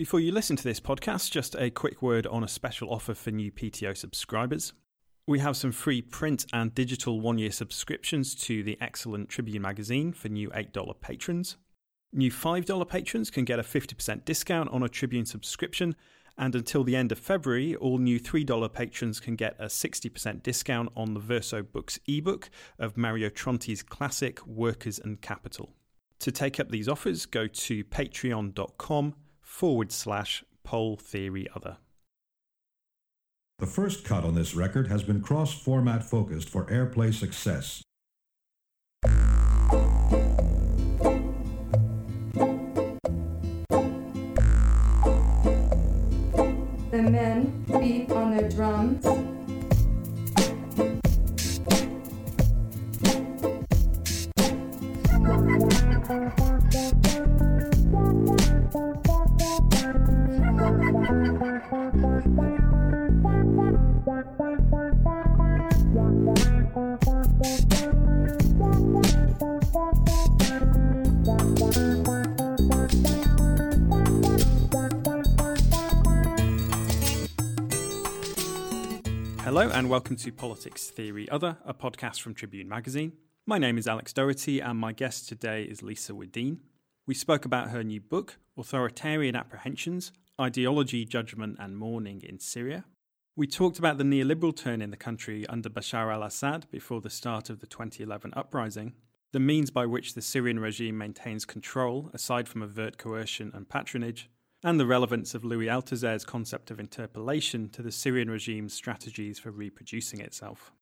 Before you listen to this podcast, just a quick word on a special offer for new PTO subscribers. We have some free print and digital one year subscriptions to the excellent Tribune magazine for new $8 patrons. New $5 patrons can get a 50% discount on a Tribune subscription, and until the end of February, all new $3 patrons can get a 60% discount on the Verso Books ebook of Mario Tronti's classic Workers and Capital. To take up these offers, go to patreon.com forward slash pole theory other. The first cut on this record has been cross format focused for airplay success. Hello, and welcome to Politics Theory Other, a podcast from Tribune Magazine. My name is Alex Doherty, and my guest today is Lisa Wedeen. We spoke about her new book, Authoritarian Apprehensions Ideology, Judgment, and Mourning in Syria. We talked about the neoliberal turn in the country under Bashar al Assad before the start of the 2011 uprising, the means by which the Syrian regime maintains control, aside from overt coercion and patronage, and the relevance of Louis Althusser's concept of interpellation to the Syrian regime's strategies for reproducing itself.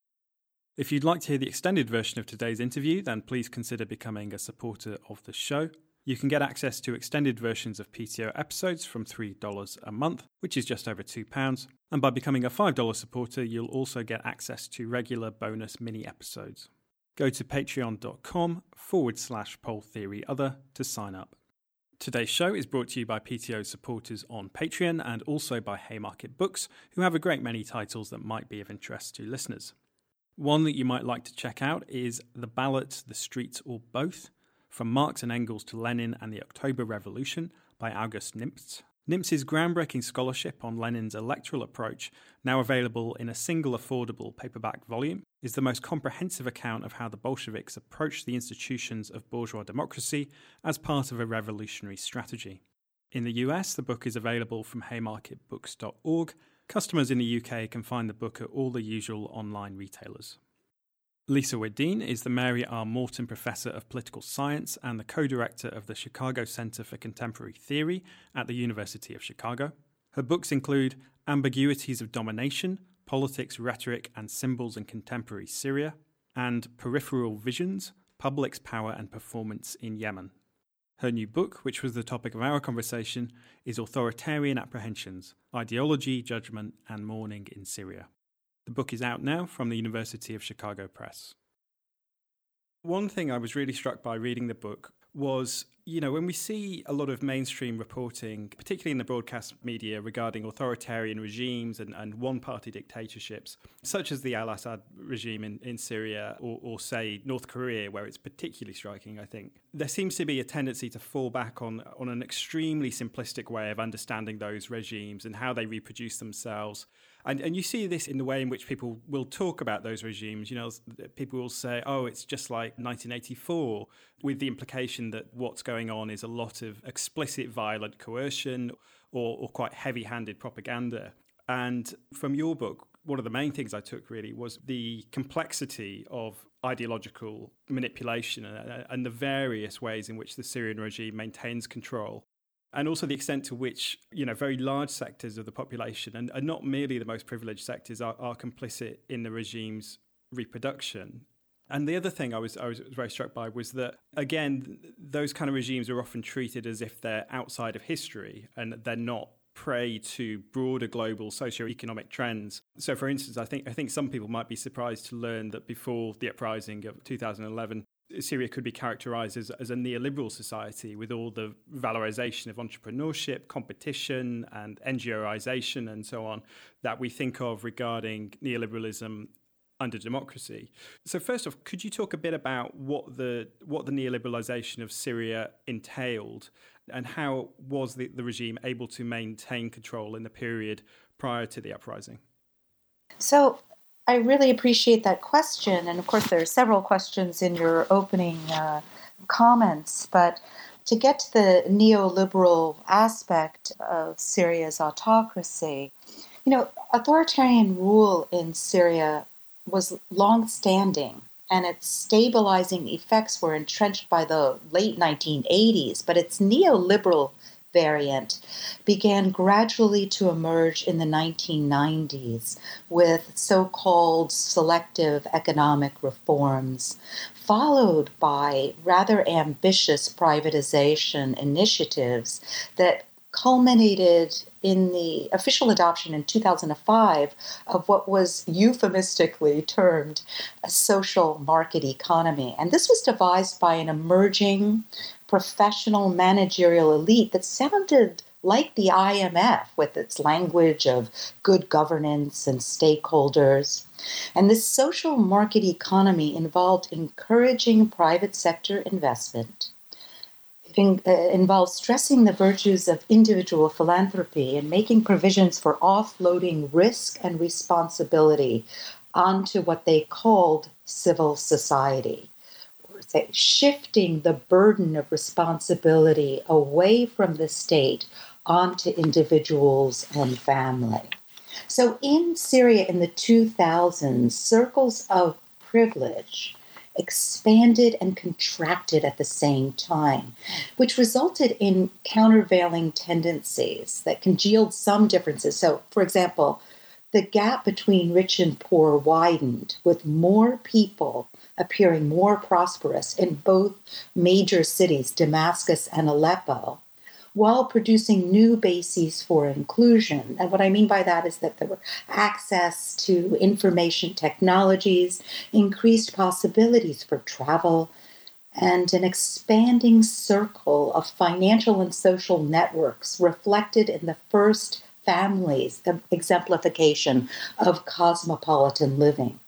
If you'd like to hear the extended version of today's interview, then please consider becoming a supporter of the show. You can get access to extended versions of PTO episodes from $3 a month, which is just over £2. And by becoming a $5 supporter, you'll also get access to regular bonus mini episodes. Go to patreon.com forward slash pole theory other to sign up. Today's show is brought to you by PTO supporters on Patreon and also by Haymarket Books, who have a great many titles that might be of interest to listeners. One that you might like to check out is The Ballot, The Streets, or Both From Marx and Engels to Lenin and the October Revolution by August Nimtz. Nimtz's groundbreaking scholarship on Lenin's electoral approach, now available in a single affordable paperback volume, is the most comprehensive account of how the Bolsheviks approached the institutions of bourgeois democracy as part of a revolutionary strategy. In the US, the book is available from haymarketbooks.org. Customers in the UK can find the book at all the usual online retailers. Lisa Wedeen is the Mary R. Morton Professor of Political Science and the co director of the Chicago Center for Contemporary Theory at the University of Chicago. Her books include Ambiguities of Domination Politics, Rhetoric, and Symbols in Contemporary Syria, and Peripheral Visions Public's Power and Performance in Yemen. Her new book, which was the topic of our conversation, is Authoritarian Apprehensions Ideology, Judgment, and Mourning in Syria. The book is out now from the University of Chicago Press. One thing I was really struck by reading the book was, you know, when we see a lot of mainstream reporting, particularly in the broadcast media, regarding authoritarian regimes and, and one party dictatorships, such as the al Assad regime in, in Syria or, or, say, North Korea, where it's particularly striking, I think, there seems to be a tendency to fall back on, on an extremely simplistic way of understanding those regimes and how they reproduce themselves and, and you see this in the way in which people will talk about those regimes. You know, people will say, oh, it's just like 1984, with the implication that what's going on is a lot of explicit violent coercion or, or quite heavy handed propaganda. And from your book, one of the main things I took really was the complexity of ideological manipulation uh, and the various ways in which the Syrian regime maintains control and also the extent to which you know very large sectors of the population and, and not merely the most privileged sectors are, are complicit in the regime's reproduction and the other thing I was I was very struck by was that again those kind of regimes are often treated as if they're outside of history and they're not prey to broader global socio-economic trends. So for instance, I think I think some people might be surprised to learn that before the uprising of 2011 Syria could be characterized as, as a neoliberal society with all the valorization of entrepreneurship, competition, and NGOization, and so on, that we think of regarding neoliberalism under democracy. So first off, could you talk a bit about what the what the neoliberalization of Syria entailed And how was the, the regime able to maintain control in the period prior to the uprising? So, I really appreciate that question. And of course, there are several questions in your opening uh, comments. But to get to the neoliberal aspect of Syria's autocracy, you know, authoritarian rule in Syria was long standing and its stabilizing effects were entrenched by the late 1980s, but its neoliberal variant began gradually to emerge in the 1990s with so called selective economic reforms, followed by rather ambitious privatization initiatives that culminated in the official adoption in 2005 of what was euphemistically termed a social market economy. And this was devised by an emerging professional managerial elite that sounded like the IMF with its language of good governance and stakeholders. And this social market economy involved encouraging private sector investment. It uh, involves stressing the virtues of individual philanthropy and making provisions for offloading risk and responsibility onto what they called civil society say, shifting the burden of responsibility away from the state onto individuals and family. So in Syria in the 2000s, circles of privilege expanded and contracted at the same time, which resulted in countervailing tendencies that congealed some differences. So, for example, the gap between rich and poor widened, with more people appearing more prosperous in both major cities, Damascus and Aleppo, while producing new bases for inclusion. And what I mean by that is that there were access to information technologies, increased possibilities for travel, and an expanding circle of financial and social networks reflected in the first families exemplification of cosmopolitan living.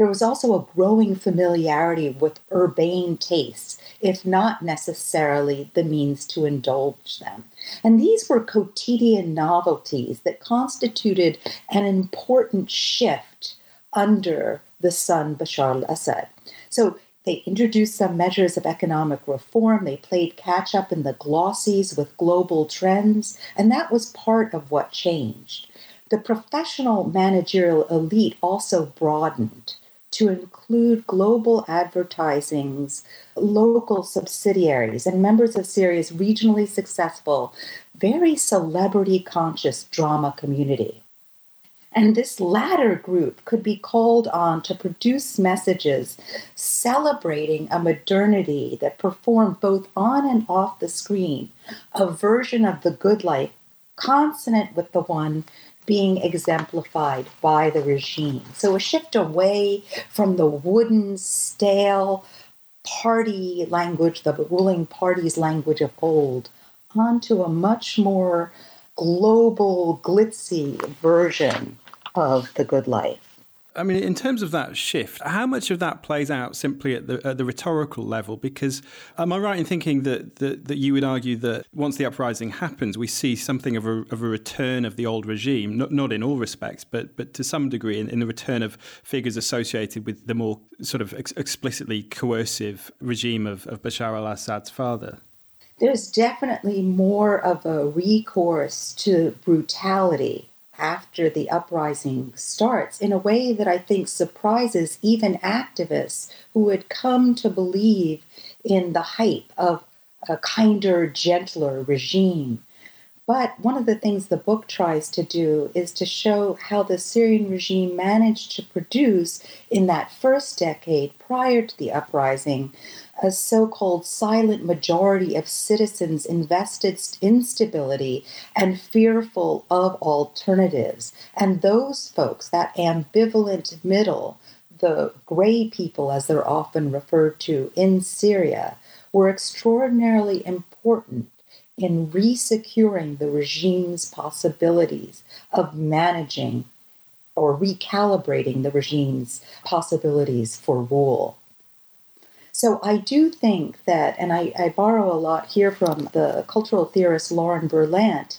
There was also a growing familiarity with urbane tastes, if not necessarily the means to indulge them. And these were quotidian novelties that constituted an important shift under the son Bashar al Assad. So they introduced some measures of economic reform. They played catch up in the glossies with global trends, and that was part of what changed. The professional managerial elite also broadened to include global advertising's local subsidiaries and members of Syria's regionally successful, very celebrity conscious drama community. And this latter group could be called on to produce messages celebrating a modernity that performed both on and off the screen a version of the good life consonant with the one being exemplified by the regime. So a shift away from the wooden, stale party language, the ruling party's language of old, onto a much more global, glitzy version of the good life. I mean, in terms of that shift, how much of that plays out simply at the, at the rhetorical level? Because am I right in thinking that, that, that you would argue that once the uprising happens, we see something of a, of a return of the old regime, not, not in all respects, but, but to some degree in, in the return of figures associated with the more sort of ex- explicitly coercive regime of, of Bashar al Assad's father? There's definitely more of a recourse to brutality after the uprising starts in a way that I think surprises even activists who had come to believe in the hype of a kinder, gentler regime. But one of the things the book tries to do is to show how the Syrian regime managed to produce in that first decade prior to the uprising a so called silent majority of citizens invested in stability and fearful of alternatives. And those folks, that ambivalent middle, the gray people as they're often referred to in Syria, were extraordinarily important in resecuring the regime's possibilities of managing or recalibrating the regime's possibilities for rule. So I do think that, and I, I borrow a lot here from the cultural theorist Lauren Berlant,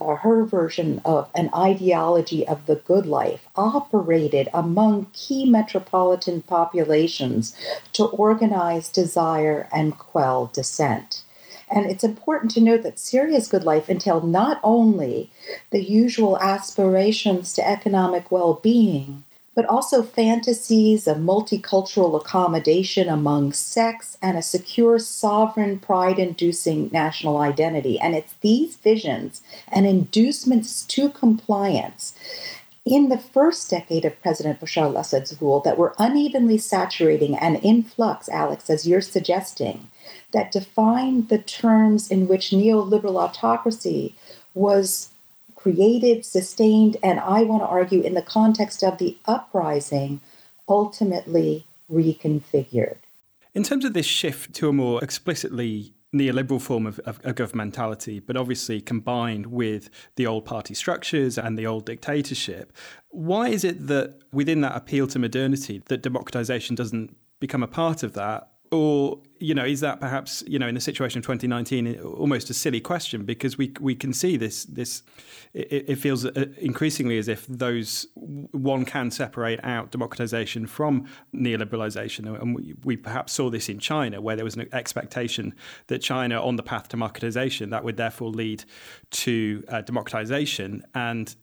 uh, her version of an ideology of the good life operated among key metropolitan populations to organize desire and quell dissent. And it's important to note that Syria's good life entailed not only the usual aspirations to economic well being, but also fantasies of multicultural accommodation among sects and a secure, sovereign, pride inducing national identity. And it's these visions and inducements to compliance in the first decade of President Bashar al Assad's rule that were unevenly saturating and in flux, Alex, as you're suggesting, that defined the terms in which neoliberal autocracy was created, sustained, and I want to argue in the context of the uprising, ultimately reconfigured. In terms of this shift to a more explicitly neoliberal form of, of, of, governmentality, but obviously combined with the old party structures and the old dictatorship, why is it that within that appeal to modernity, that democratization doesn't become a part of that? Or you know, is that perhaps you know in the situation of 2019 almost a silly question because we we can see this this it, it feels uh, increasingly as if those one can separate out democratization from neoliberalization, and we, we perhaps saw this in China where there was an expectation that China on the path to democratization that would therefore lead to uh, democratization. And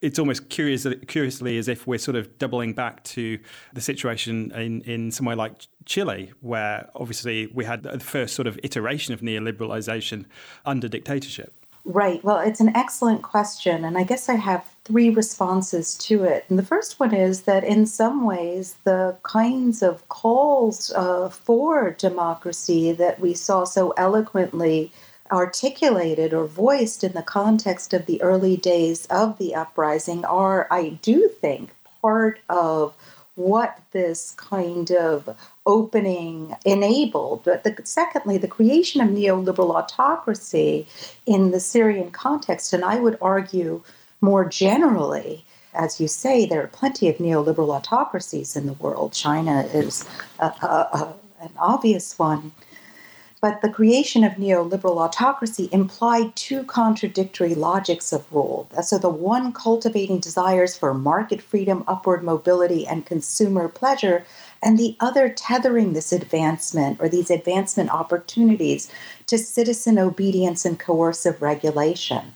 it's almost curious, curiously as if we're sort of doubling back to the situation in, in somewhere like Chile, where obviously we had the first sort of iteration of neoliberalization under dictatorship. Right. Well, it's an excellent question. And I guess I have three responses to it. And the first one is that in some ways, the kinds of calls uh, for democracy that we saw so eloquently articulated or voiced in the context of the early days of the uprising are, I do think, part of what this kind of opening enabled. But the, secondly, the creation of neoliberal autocracy in the Syrian context, and I would argue more generally, as you say, there are plenty of neoliberal autocracies in the world. China is a, a, a, an obvious one. But the creation of neoliberal autocracy implied two contradictory logics of rule. So, the one cultivating desires for market freedom, upward mobility, and consumer pleasure, and the other tethering this advancement or these advancement opportunities to citizen obedience and coercive regulation.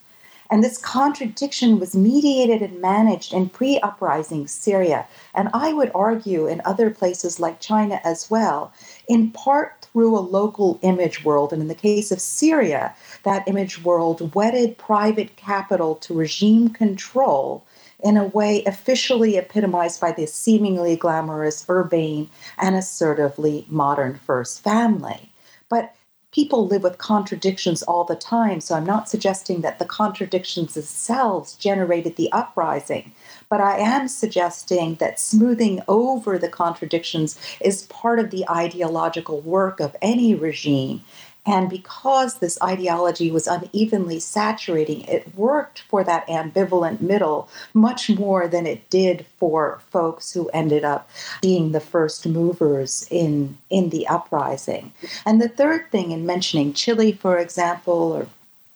And this contradiction was mediated and managed in pre uprising Syria, and I would argue in other places like China as well, in part through a local image world. And in the case of Syria, that image world wedded private capital to regime control in a way officially epitomized by this seemingly glamorous, urbane, and assertively modern first family. But people live with contradictions all the time, so I'm not suggesting that the contradictions themselves generated the uprising, but I am suggesting that smoothing over the contradictions is part of the ideological work of any regime and because this ideology was unevenly saturating, it worked for that ambivalent middle much more than it did for folks who ended up being the first movers in, in the uprising. And the third thing in mentioning Chile, for example, or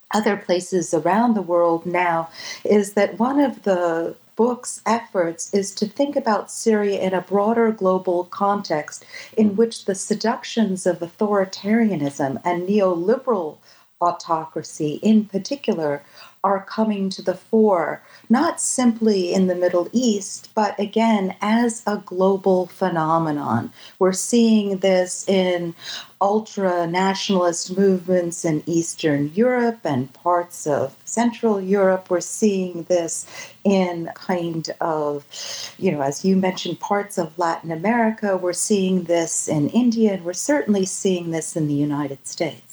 other places around the world now, is that one of the book's efforts is to think about Syria in a broader global context in which the seductions of authoritarianism and neoliberal autocracy, in particular, are coming to the fore, not simply in the Middle East, but again as a global phenomenon. We're seeing this in ultra nationalist movements in Eastern Europe and parts of Central Europe. We're seeing this in kind of, you know, as you mentioned, parts of Latin America. We're seeing this in India, and we're certainly seeing this in the United States.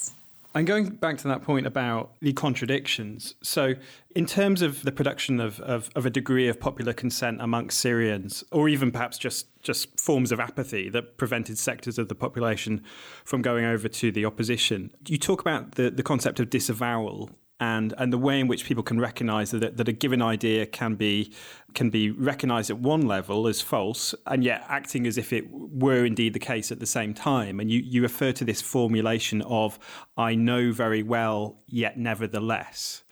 And going back to that point about the contradictions, so in terms of the production of, of, of, a degree of popular consent amongst Syrians, or even perhaps just, just forms of apathy that prevented sectors of the population from going over to the opposition, you talk about the, the concept of disavowal and and the way in which people can recognize that that a given idea can be can be recognized at one level as false and yet acting as if it were indeed the case at the same time. And you you refer to this formulation of i know very well yet nevertheless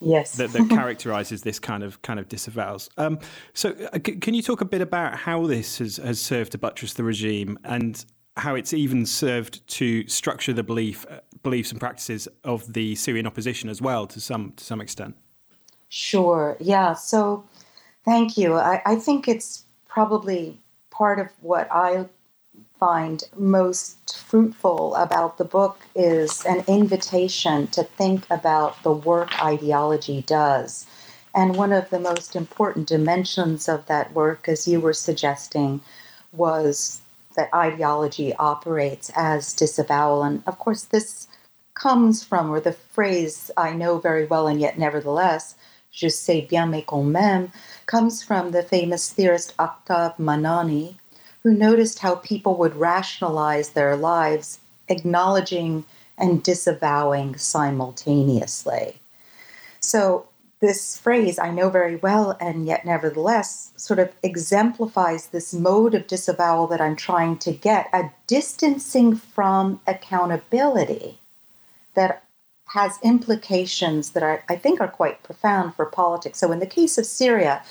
yes. that, that characterizes this kind of kind of disavows. Um, so uh, c- can you talk a bit about how this has, has served to buttress the regime? And how it's even served to structure the belief uh, beliefs and practices of the Syrian opposition as well to some to some extent. Sure. Yeah. So, thank you. I, I think it's probably part of what I find most fruitful about the book is an invitation to think about the work ideology does. And one of the most important dimensions of that work, as you were suggesting, was that ideology operates as disavowal. And of course, this comes from, or the phrase I know very well and yet nevertheless, je sais bien mais quand même, comes from the famous theorist Octave Mannoni, who noticed how people would rationalize their lives acknowledging and disavowing simultaneously. So this phrase, I know very well, and yet nevertheless, sort of exemplifies this mode of disavowal that I'm trying to get a distancing from accountability that has implications that are, I think are quite profound for politics. So, in the case of Syria,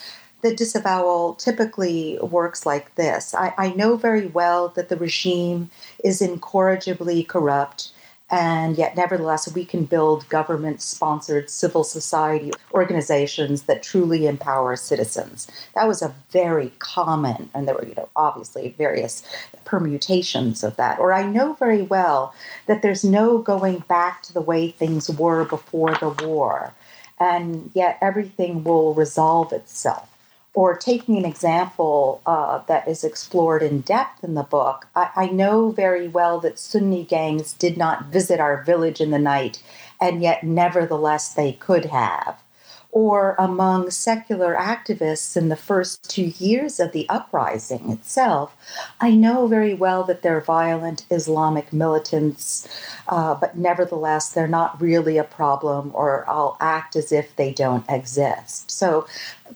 the disavowal typically works like this I, I know very well that the regime is incorrigibly corrupt and yet nevertheless we can build government sponsored civil society organizations that truly empower citizens. That was a very common and there were you know obviously various permutations of that. Or i know very well that there's no going back to the way things were before the war. And yet everything will resolve itself or taking an example uh, that is explored in depth in the book, I, I, know very well that Sunni gangs did not visit our village in the night, and yet nevertheless they could have or among secular activists in the first two years of the uprising itself, I know very well that they're violent Islamic militants, uh, but nevertheless, they're not really a problem, or I'll act as if they don't exist. So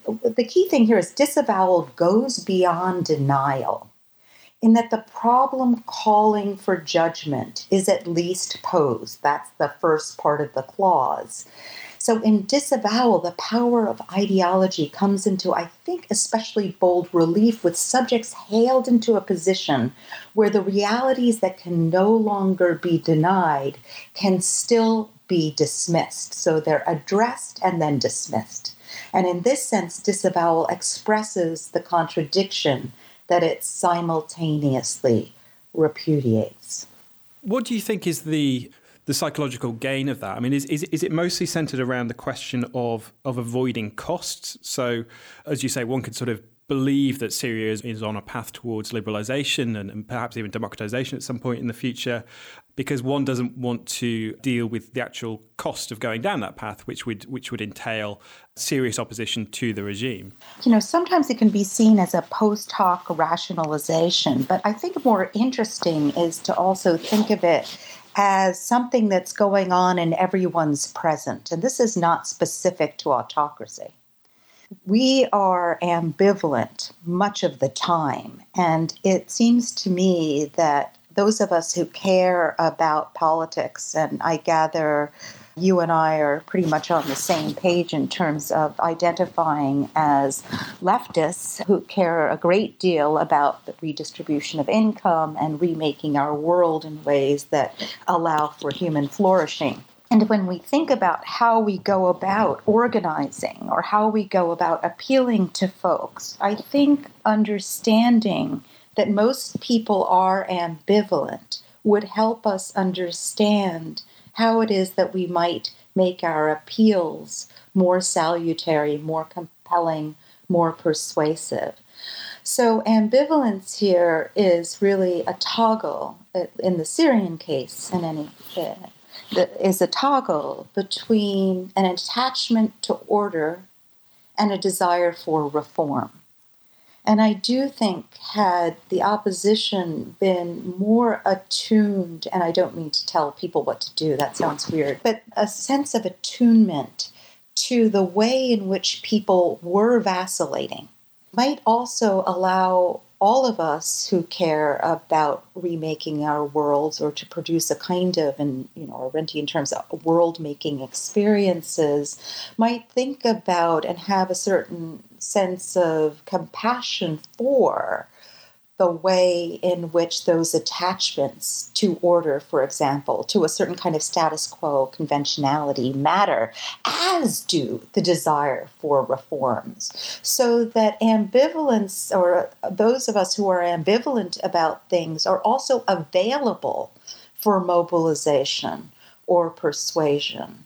the key thing here is disavowal goes beyond denial. In that the problem calling for judgment is at least posed. That's the first part of the clause. So, in disavowal, the power of ideology comes into, I think, especially bold relief with subjects hailed into a position where the realities that can no longer be denied can still be dismissed. So, they're addressed and then dismissed. And in this sense, disavowal expresses the contradiction that it simultaneously repudiates. What do you think is the the psychological gain of that? I mean, is, is, is it mostly centered around the question of, of avoiding costs? So, as you say, one could sort of believe that Syria is, is on a path towards liberalization and, and, perhaps even democratization at some point in the future because one doesn't want to deal with the actual cost of going down that path which would which would entail serious opposition to the regime you know sometimes it can be seen as a post hoc rationalization but i think more interesting is to also think of it as something that's going on in everyone's present. And this is not specific to autocracy. We are ambivalent much of the time. And it seems to me that those of us who care about politics, and I gather you and I are pretty much on the same page in terms of identifying as leftists who care a great deal about the redistribution of income and remaking our world in ways that allow for human flourishing. And when we think about how we go about organizing or how we go about appealing to folks, I think understanding that most people are ambivalent would help us understand how it is that we might make our appeals more salutary, more compelling, more persuasive. So, ambivalence here is really a toggle, uh, in the Syrian case, in any uh, is a toggle between an attachment to order and a desire for reform. And I do think, had the opposition been more attuned, and I don't mean to tell people what to do, that sounds weird, but a sense of attunement to the way in which people were vacillating might also allow all of us who care about remaking our worlds or to produce a kind of, and you know, in terms of world making experiences, might think about and have a certain sense of compassion for the way in which those attachments to order, for example, to a certain kind of status quo conventionality matter, as do the desire for reforms. So that ambivalence, or those of us who are ambivalent about things, are also available for mobilization or persuasion.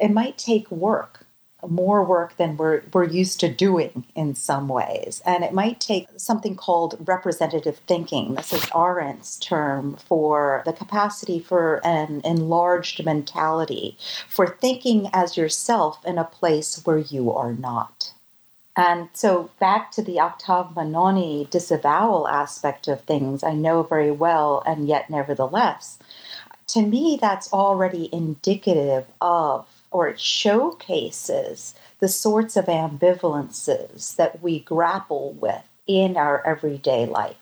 It might take work more work than we're, we're used to doing in some ways. And it might take something called representative thinking. This is Arendt's term for the capacity for an enlarged mentality, for thinking as yourself in a place where you are not. And so, back to the Octave Mannoni disavowal aspect of things, I know very well, and yet nevertheless, to me, that's already indicative of or it showcases the sorts of ambivalences that we grapple with in our everyday life.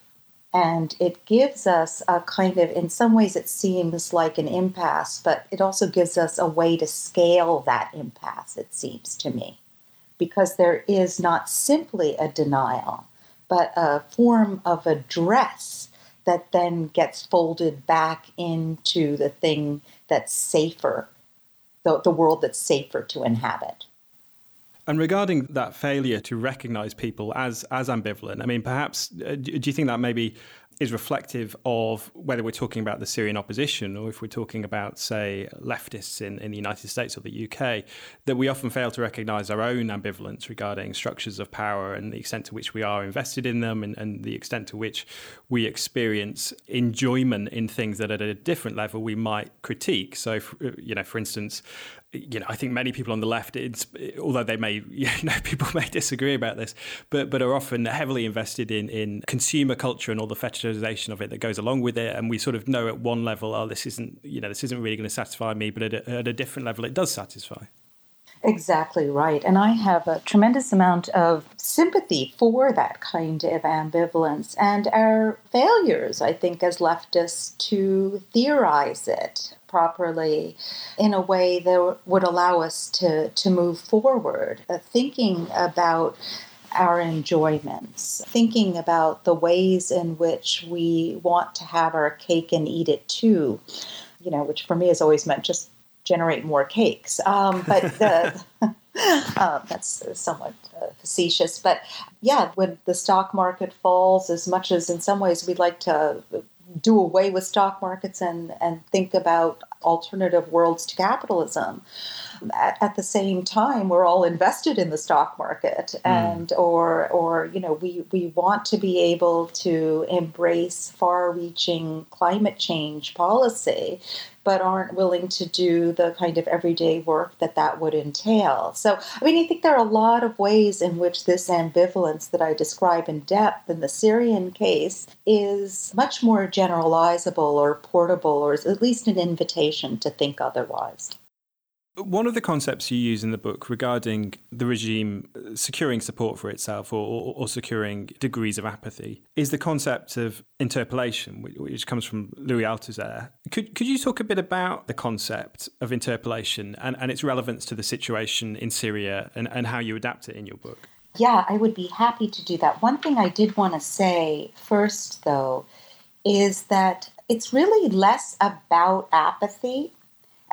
And it gives us a kind of, in some ways, it seems like an impasse, but it also gives us a way to scale that impasse, it seems to me. Because there is not simply a denial, but a form of address that then gets folded back into the thing that's safer the, the world that's safer to inhabit. And regarding that failure to recognize people as as ambivalent, I mean, perhaps uh, do you think that maybe is reflective of whether we're talking about the Syrian opposition or if we're talking about, say, leftists in, in the United States or the UK, that we often fail to recognize our own ambivalence regarding structures of power and the extent to which we are invested in them and, and the extent to which we experience enjoyment in things that at a different level we might critique. So, uh, you know, for instance, you know, I think many people on the left, although they may, you know, people may disagree about this, but but are often heavily invested in in consumer culture and all the fetishization of it that goes along with it. And we sort of know at one level, oh, this isn't, you know, this isn't really going to satisfy me, but at a, at a different level, it does satisfy. Exactly right. And I have a tremendous amount of sympathy for that kind of ambivalence and our failures, I think, as leftists to theorize it properly in a way that would allow us to, to move forward, uh, thinking about our enjoyments, thinking about the ways in which we want to have our cake and eat it too, you know, which for me has always meant just generate more cakes. Um, but the, uh, that's somewhat uh, facetious. But yeah, when the stock market falls, as much as in some ways we'd like to do away with stock markets and, and think about alternative worlds to capitalism. At, at, the same time, we're all invested in the stock market, hmm. and mm. or or you know we we want to be able to embrace far-reaching climate change policy but aren't willing to do the kind of everyday work that that would entail. So, I mean, I think there are a lot of ways in which this ambivalence that I describe in depth in the Syrian case is much more generalizable or portable, or at least an invitation to think otherwise. One of the concepts you use in the book regarding the regime uh, securing support for itself or, or, or, securing degrees of apathy is the concept of interpellation, which, which comes from Louis Althusser. Could, could you talk a bit about the concept of interpellation and, and its relevance to the situation in Syria and, and how you adapt it in your book? Yeah, I would be happy to do that. One thing I did want to say first, though, is that it's really less about apathy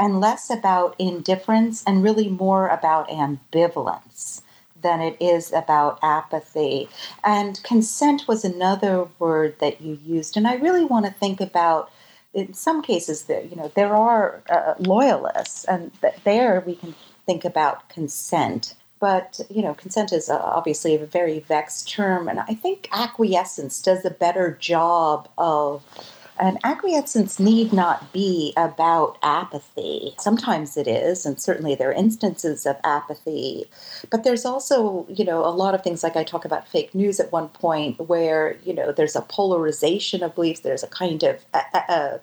and less about indifference and really more about ambivalence than it is about apathy. And consent was another word that you used. And I really want to think about in some cases there you know there are uh, loyalists and there we can think about consent but you know consent is uh, obviously a very vexed term and i think acquiescence does a better job of And acquiescence need not be about apathy. Sometimes it is, and certainly there are instances of apathy. But there's also, you know, a lot of things like I talk about fake news at one point where, you know, there's a polarization of beliefs, there's a kind of uh, uh,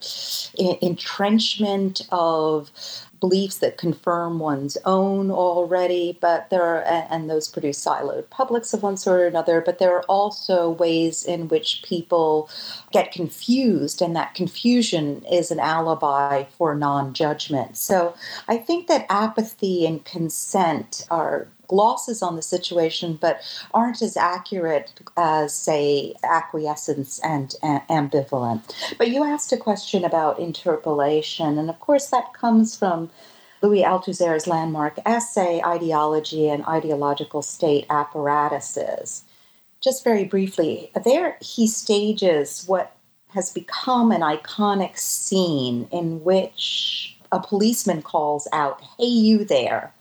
entrenchment of beliefs that confirm one's own already, but there are, and those produce siloed publics of one sort or another, but there are also ways in which people get confused, and that confusion is an alibi for non judgment. So I think that apathy and consent are glosses on the situation, but aren't as accurate as, say, acquiescence and ambivalent. But you asked a question about interpellation, and of course, that comes from Louis Althusser's landmark essay, Ideology and Ideological State Apparatuses. Just very briefly, there he stages what has become an iconic scene in which a policeman calls out, Hey, you there,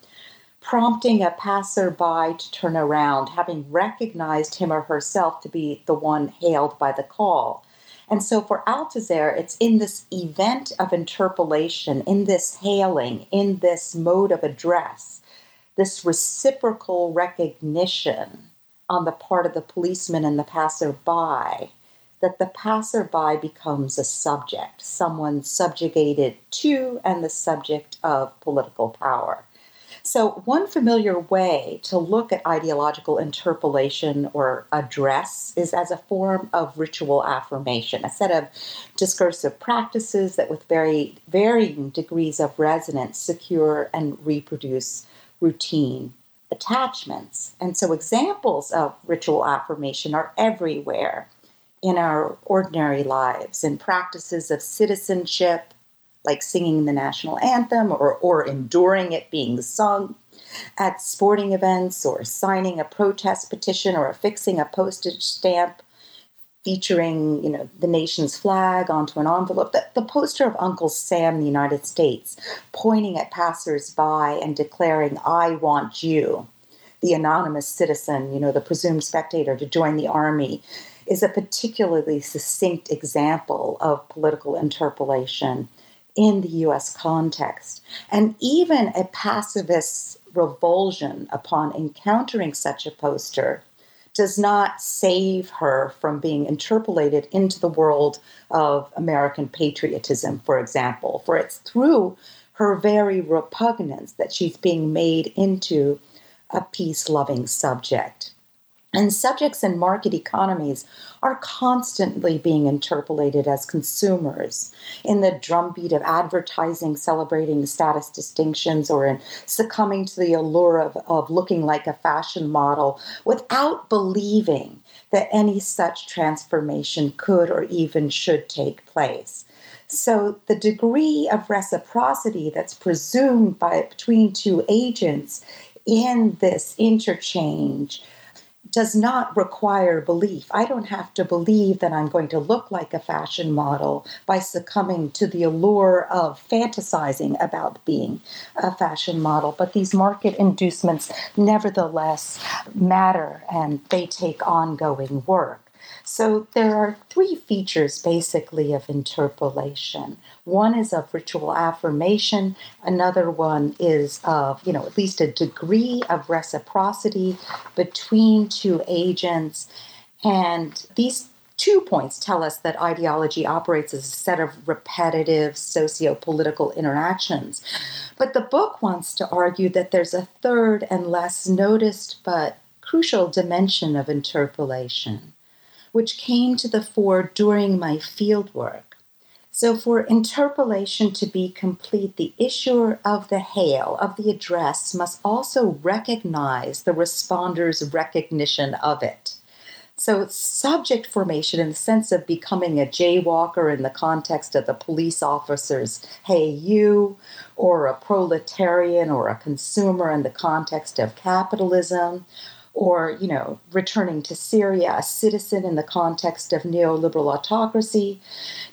prompting a passerby to turn around, having recognized him or herself to be the one hailed by the call. And so for Althusser, it's in this event of interpellation, in this hailing, in this mode of address, this reciprocal recognition on the part of the policeman and the passerby, that the passerby becomes a subject, someone subjugated to and the subject of political power. So, one familiar way to look at ideological interpellation or address is as a form of ritual affirmation, a set of discursive practices that, with very varying degrees of resonance, secure and reproduce routine attachments. And so, examples of ritual affirmation are everywhere in our ordinary lives, in practices of citizenship like singing the national anthem or, or enduring it being sung at sporting events or signing a protest petition or affixing a postage stamp featuring you know the nation's flag onto an envelope. The, the poster of uncle sam the united states pointing at passersby and declaring i want you the anonymous citizen you know the presumed spectator to join the army is a particularly succinct example of political interpellation in the US context. And even a pacifist's revulsion upon encountering such a poster does not save her from being interpellated into the world of American patriotism, for example, for it's through her very repugnance that she's being made into a peace loving subject. And subjects in market economies are constantly being interpellated as consumers in the drumbeat of advertising celebrating status distinctions or in succumbing to the allure of, of looking like a fashion model without believing that any such transformation could or even should take place. So the degree of reciprocity that's presumed by between two agents in this interchange does not require belief. I don't have to believe that I'm going to look like a fashion model by succumbing to the allure of fantasizing about being a fashion model. But these market inducements nevertheless matter and they take ongoing work. So there are three features basically of interpellation. One is of ritual affirmation, another one is of, you know, at least a degree of reciprocity between two agents. And these two points tell us that ideology operates as a set of repetitive socio political interactions. But the book wants to argue that there's a third and less noticed but crucial dimension of interpellation which came to the fore during my fieldwork. So, for interpellation to be complete, the issuer of the hail, of the address, must also recognize the responder's recognition of it. So, subject formation in the sense of becoming a jaywalker in the context of the police officer's hey, you, or a proletarian or a consumer in the context of capitalism, or, you know, returning to Syria, a citizen in the context of neoliberal autocracy,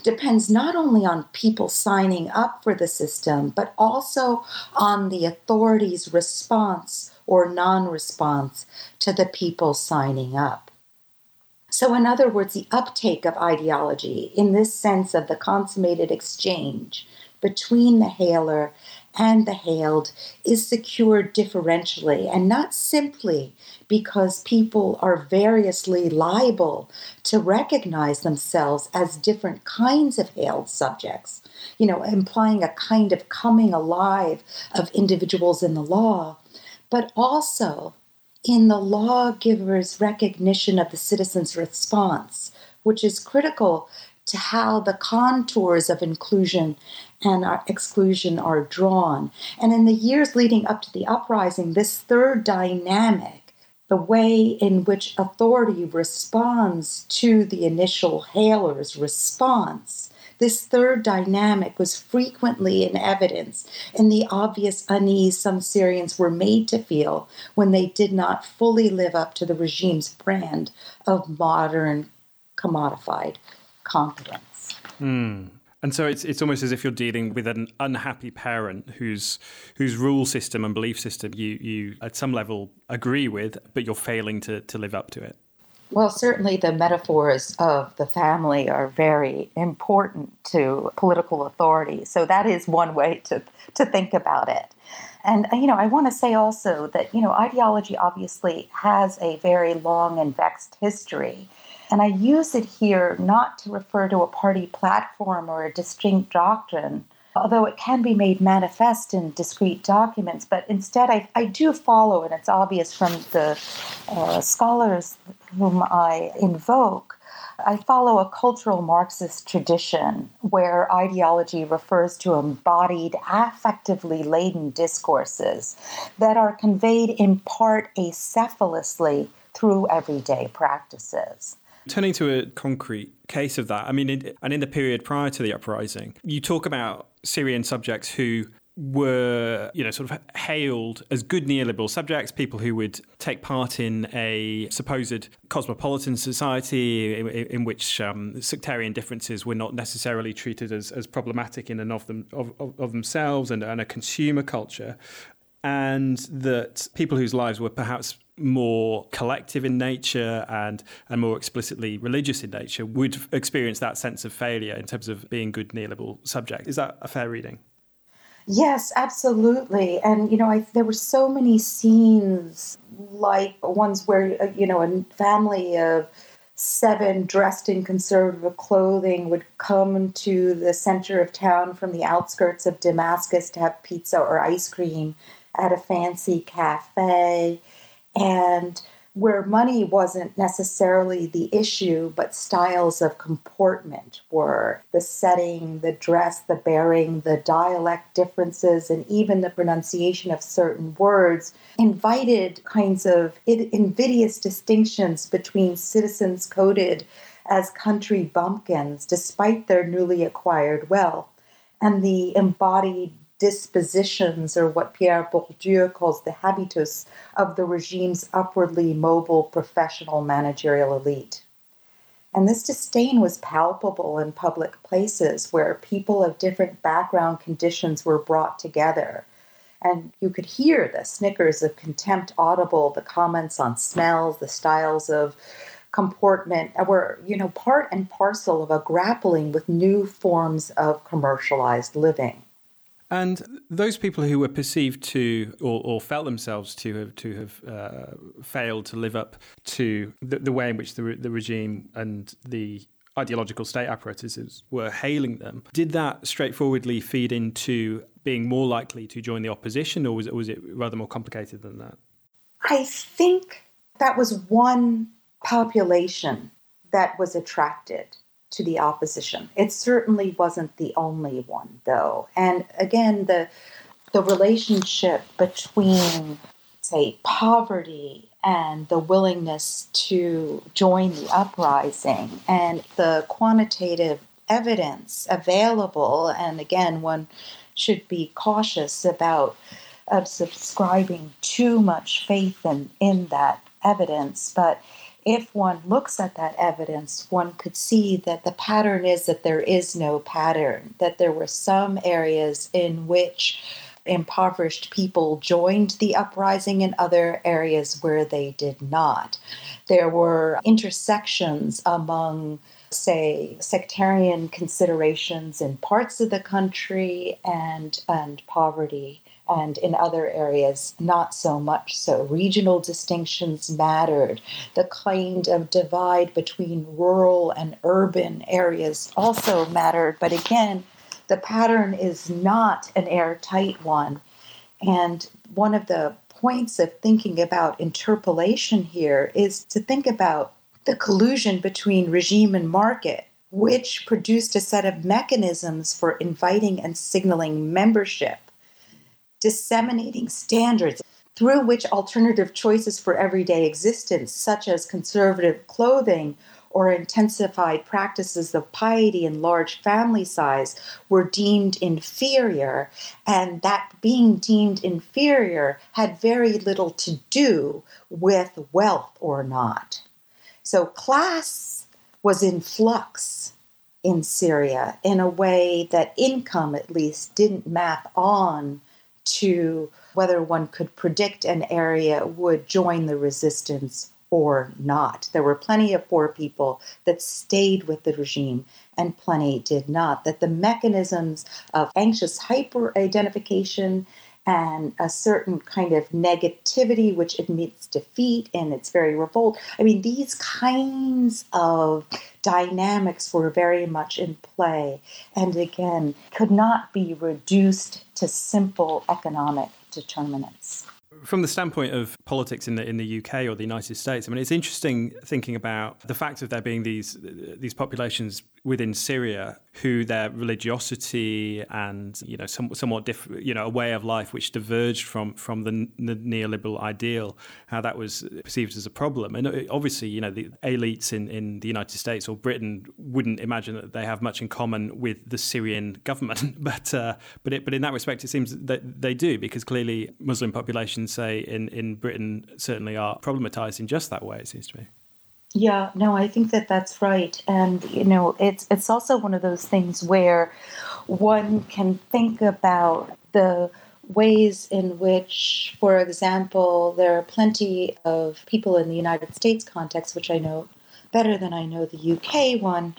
depends not only on people signing up for the system, but also on the authorities' response or non response to the people signing up. So, in other words, the uptake of ideology in this sense of the consummated exchange between the hailer and the hailed is secured differentially and not simply because people are variously liable to recognize themselves as different kinds of hailed subjects, you know, implying a kind of coming alive of individuals in the law, but also in the lawgiver's recognition of the citizen's response, which is critical to how the contours of inclusion and exclusion are drawn. And in the years leading up to the uprising, this third dynamic, the way in which authority responds to the initial hailer's response, this third dynamic was frequently in evidence in the obvious unease some Syrians were made to feel when they did not fully live up to the regime's brand of modern, commodified competence. Mm. And so it's it's almost as if you're dealing with an unhappy parent whose whose rule system and belief system you you at some level agree with, but you're failing to to live up to it. Well, certainly the metaphors of the family are very important to political authority. So that is one way to, to think about it. And, uh, you know, I want to say also that, you know, ideology obviously has a very long and vexed history. And I use it here not to refer to a party platform or a distinct doctrine, although it can be made manifest in discrete documents. But instead, I, I do follow, and it's obvious from the uh, scholars whom I invoke. I follow a cultural Marxist tradition where ideology refers to embodied, affectively laden discourses that are conveyed in part acephalously through everyday practices. Turning to a concrete case of that, I mean, in, and in the period prior to the uprising, you talk about Syrian subjects who were, you know, sort of hailed as good neoliberal subjects, people who would take part in a supposed cosmopolitan society in, in which um, sectarian differences were not necessarily treated as, as problematic in and of, them, of, of, of themselves and, and a consumer culture. And that people whose lives were perhaps more collective in nature and and more explicitly religious in nature would experience that sense of failure in terms of being good neoliberal subject. Is that a fair reading? Yes, absolutely. And you know, I, there were so many scenes like ones where you know a family of seven dressed in conservative clothing would come to the center of town from the outskirts of Damascus to have pizza or ice cream at a fancy cafe and where money wasn't necessarily the issue, but styles of comportment were the setting, the dress, the bearing, the dialect differences, and even the pronunciation of certain words invited kinds of invidious distinctions between citizens coded as country bumpkins despite their newly acquired wealth and the embodied dispositions, or what Pierre Bourdieu calls the habitus of the regime's upwardly mobile professional managerial elite. And this disdain was palpable in public places where people of different background conditions were brought together. And you could hear the snickers of contempt audible, the comments on smells, the styles of comportment were, you know, part and parcel of a grappling with new forms of commercialized living. And those people who were perceived to or, or felt themselves to have to have uh, failed to live up to the, the way in which the, the regime and the ideological state apparatuses were hailing them. Did that straightforwardly feed into being more likely to join the opposition, or was it, was it rather more complicated than that? I think that was one population that was attracted to the opposition. It certainly wasn't the only one, though. And again, the the relationship between, say, poverty and the willingness to join the uprising and the quantitative evidence available, and again, one should be cautious about of subscribing too much faith in, in that evidence, but if one looks at that evidence, one could see that the pattern is that there is no pattern, that there were some areas in which impoverished people joined the uprising in other areas where they did not. There were intersections among say sectarian considerations in parts of the country and and poverty and in other areas, not so much so. Regional distinctions mattered. The kind of divide between rural and urban areas also mattered. But again, the pattern is not an airtight one. And one of the points of thinking about interpellation here is to think about the collusion between regime and market, which produced a set of mechanisms for inviting and signaling membership disseminating standards through which alternative choices for everyday existence, such as conservative clothing or intensified practices of piety and large family size, were deemed inferior, and that being deemed inferior had very little to do with wealth or not. So, class was in flux in Syria in a way that income, at least, didn't map on to whether one could predict an area would join the resistance or not. There were plenty of poor people that stayed with the regime and plenty did not. That the mechanisms of anxious hyper identification and a certain kind of negativity which admits defeat and it's very revolt. I mean, these kinds of dynamics were very much in play and again could not be reduced to simple economic determinants from the standpoint of politics in the in the UK or the United States, I mean, it's interesting thinking about the fact of there being these these populations within Syria who their religiosity and you know some, somewhat different you know a way of life which diverged from from the, the, neoliberal ideal how that was perceived as a problem. And uh, obviously you know the elites in, in the United States or Britain wouldn't imagine that they have much in common with the Syrian government. But uh, but it, but in that respect it seems that they do because clearly Muslim populations say in in Britain certainly are problematized in just that way it seems to me yeah, no, I think that that's right, and you know, it's it's also one of those things where one can think about the ways in which, for example, there are plenty of people in the United States context, which I know better than I know the UK one,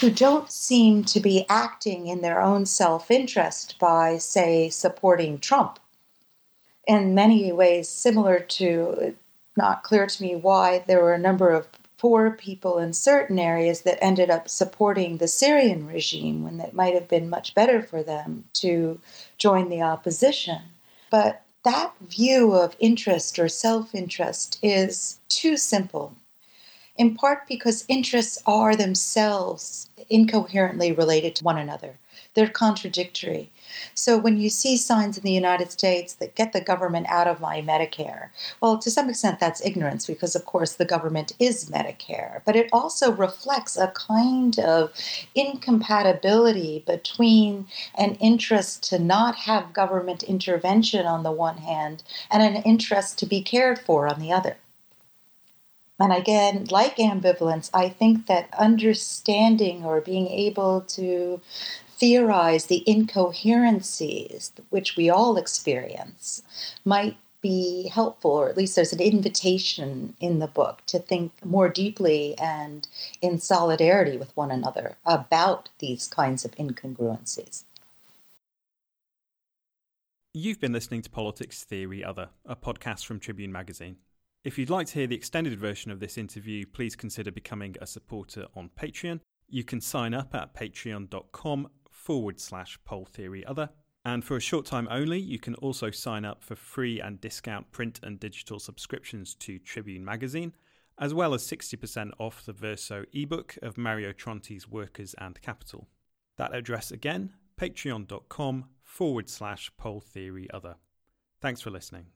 who don't seem to be acting in their own self interest by, say, supporting Trump. In many ways, similar to, not clear to me why there were a number of poor people in certain areas that ended up supporting the Syrian regime when it might have been much better for them to join the opposition. But that view of interest or self interest is too simple, in part because interests are themselves incoherently related to one another. They're contradictory. So when you see signs in the United States that get the government out of my Medicare, well, to some extent that's ignorance because, of course, the government is Medicare. But it also reflects a kind of incompatibility between an interest to not have government intervention on the one hand and an interest to be cared for on the other. And again, like ambivalence, I think that understanding or being able to theorize the incoherencies which we all experience might be helpful, or at least there's an invitation in the book to think more deeply and in solidarity with one another about these kinds of incongruencies. You've been listening to Politics Theory Other, a podcast from Tribune Magazine. If you'd like to hear the extended version of this interview, please consider becoming a supporter on Patreon. You can sign up at patreon.com forward slash poll theory other. And for a short time only, you can also sign up for free and discount print and digital subscriptions to Tribune magazine, as well as 60% off the Verso ebook of Mario Tronti's Workers and Capital. That address again, patreon.com forward slash poll theory other. Thanks for listening.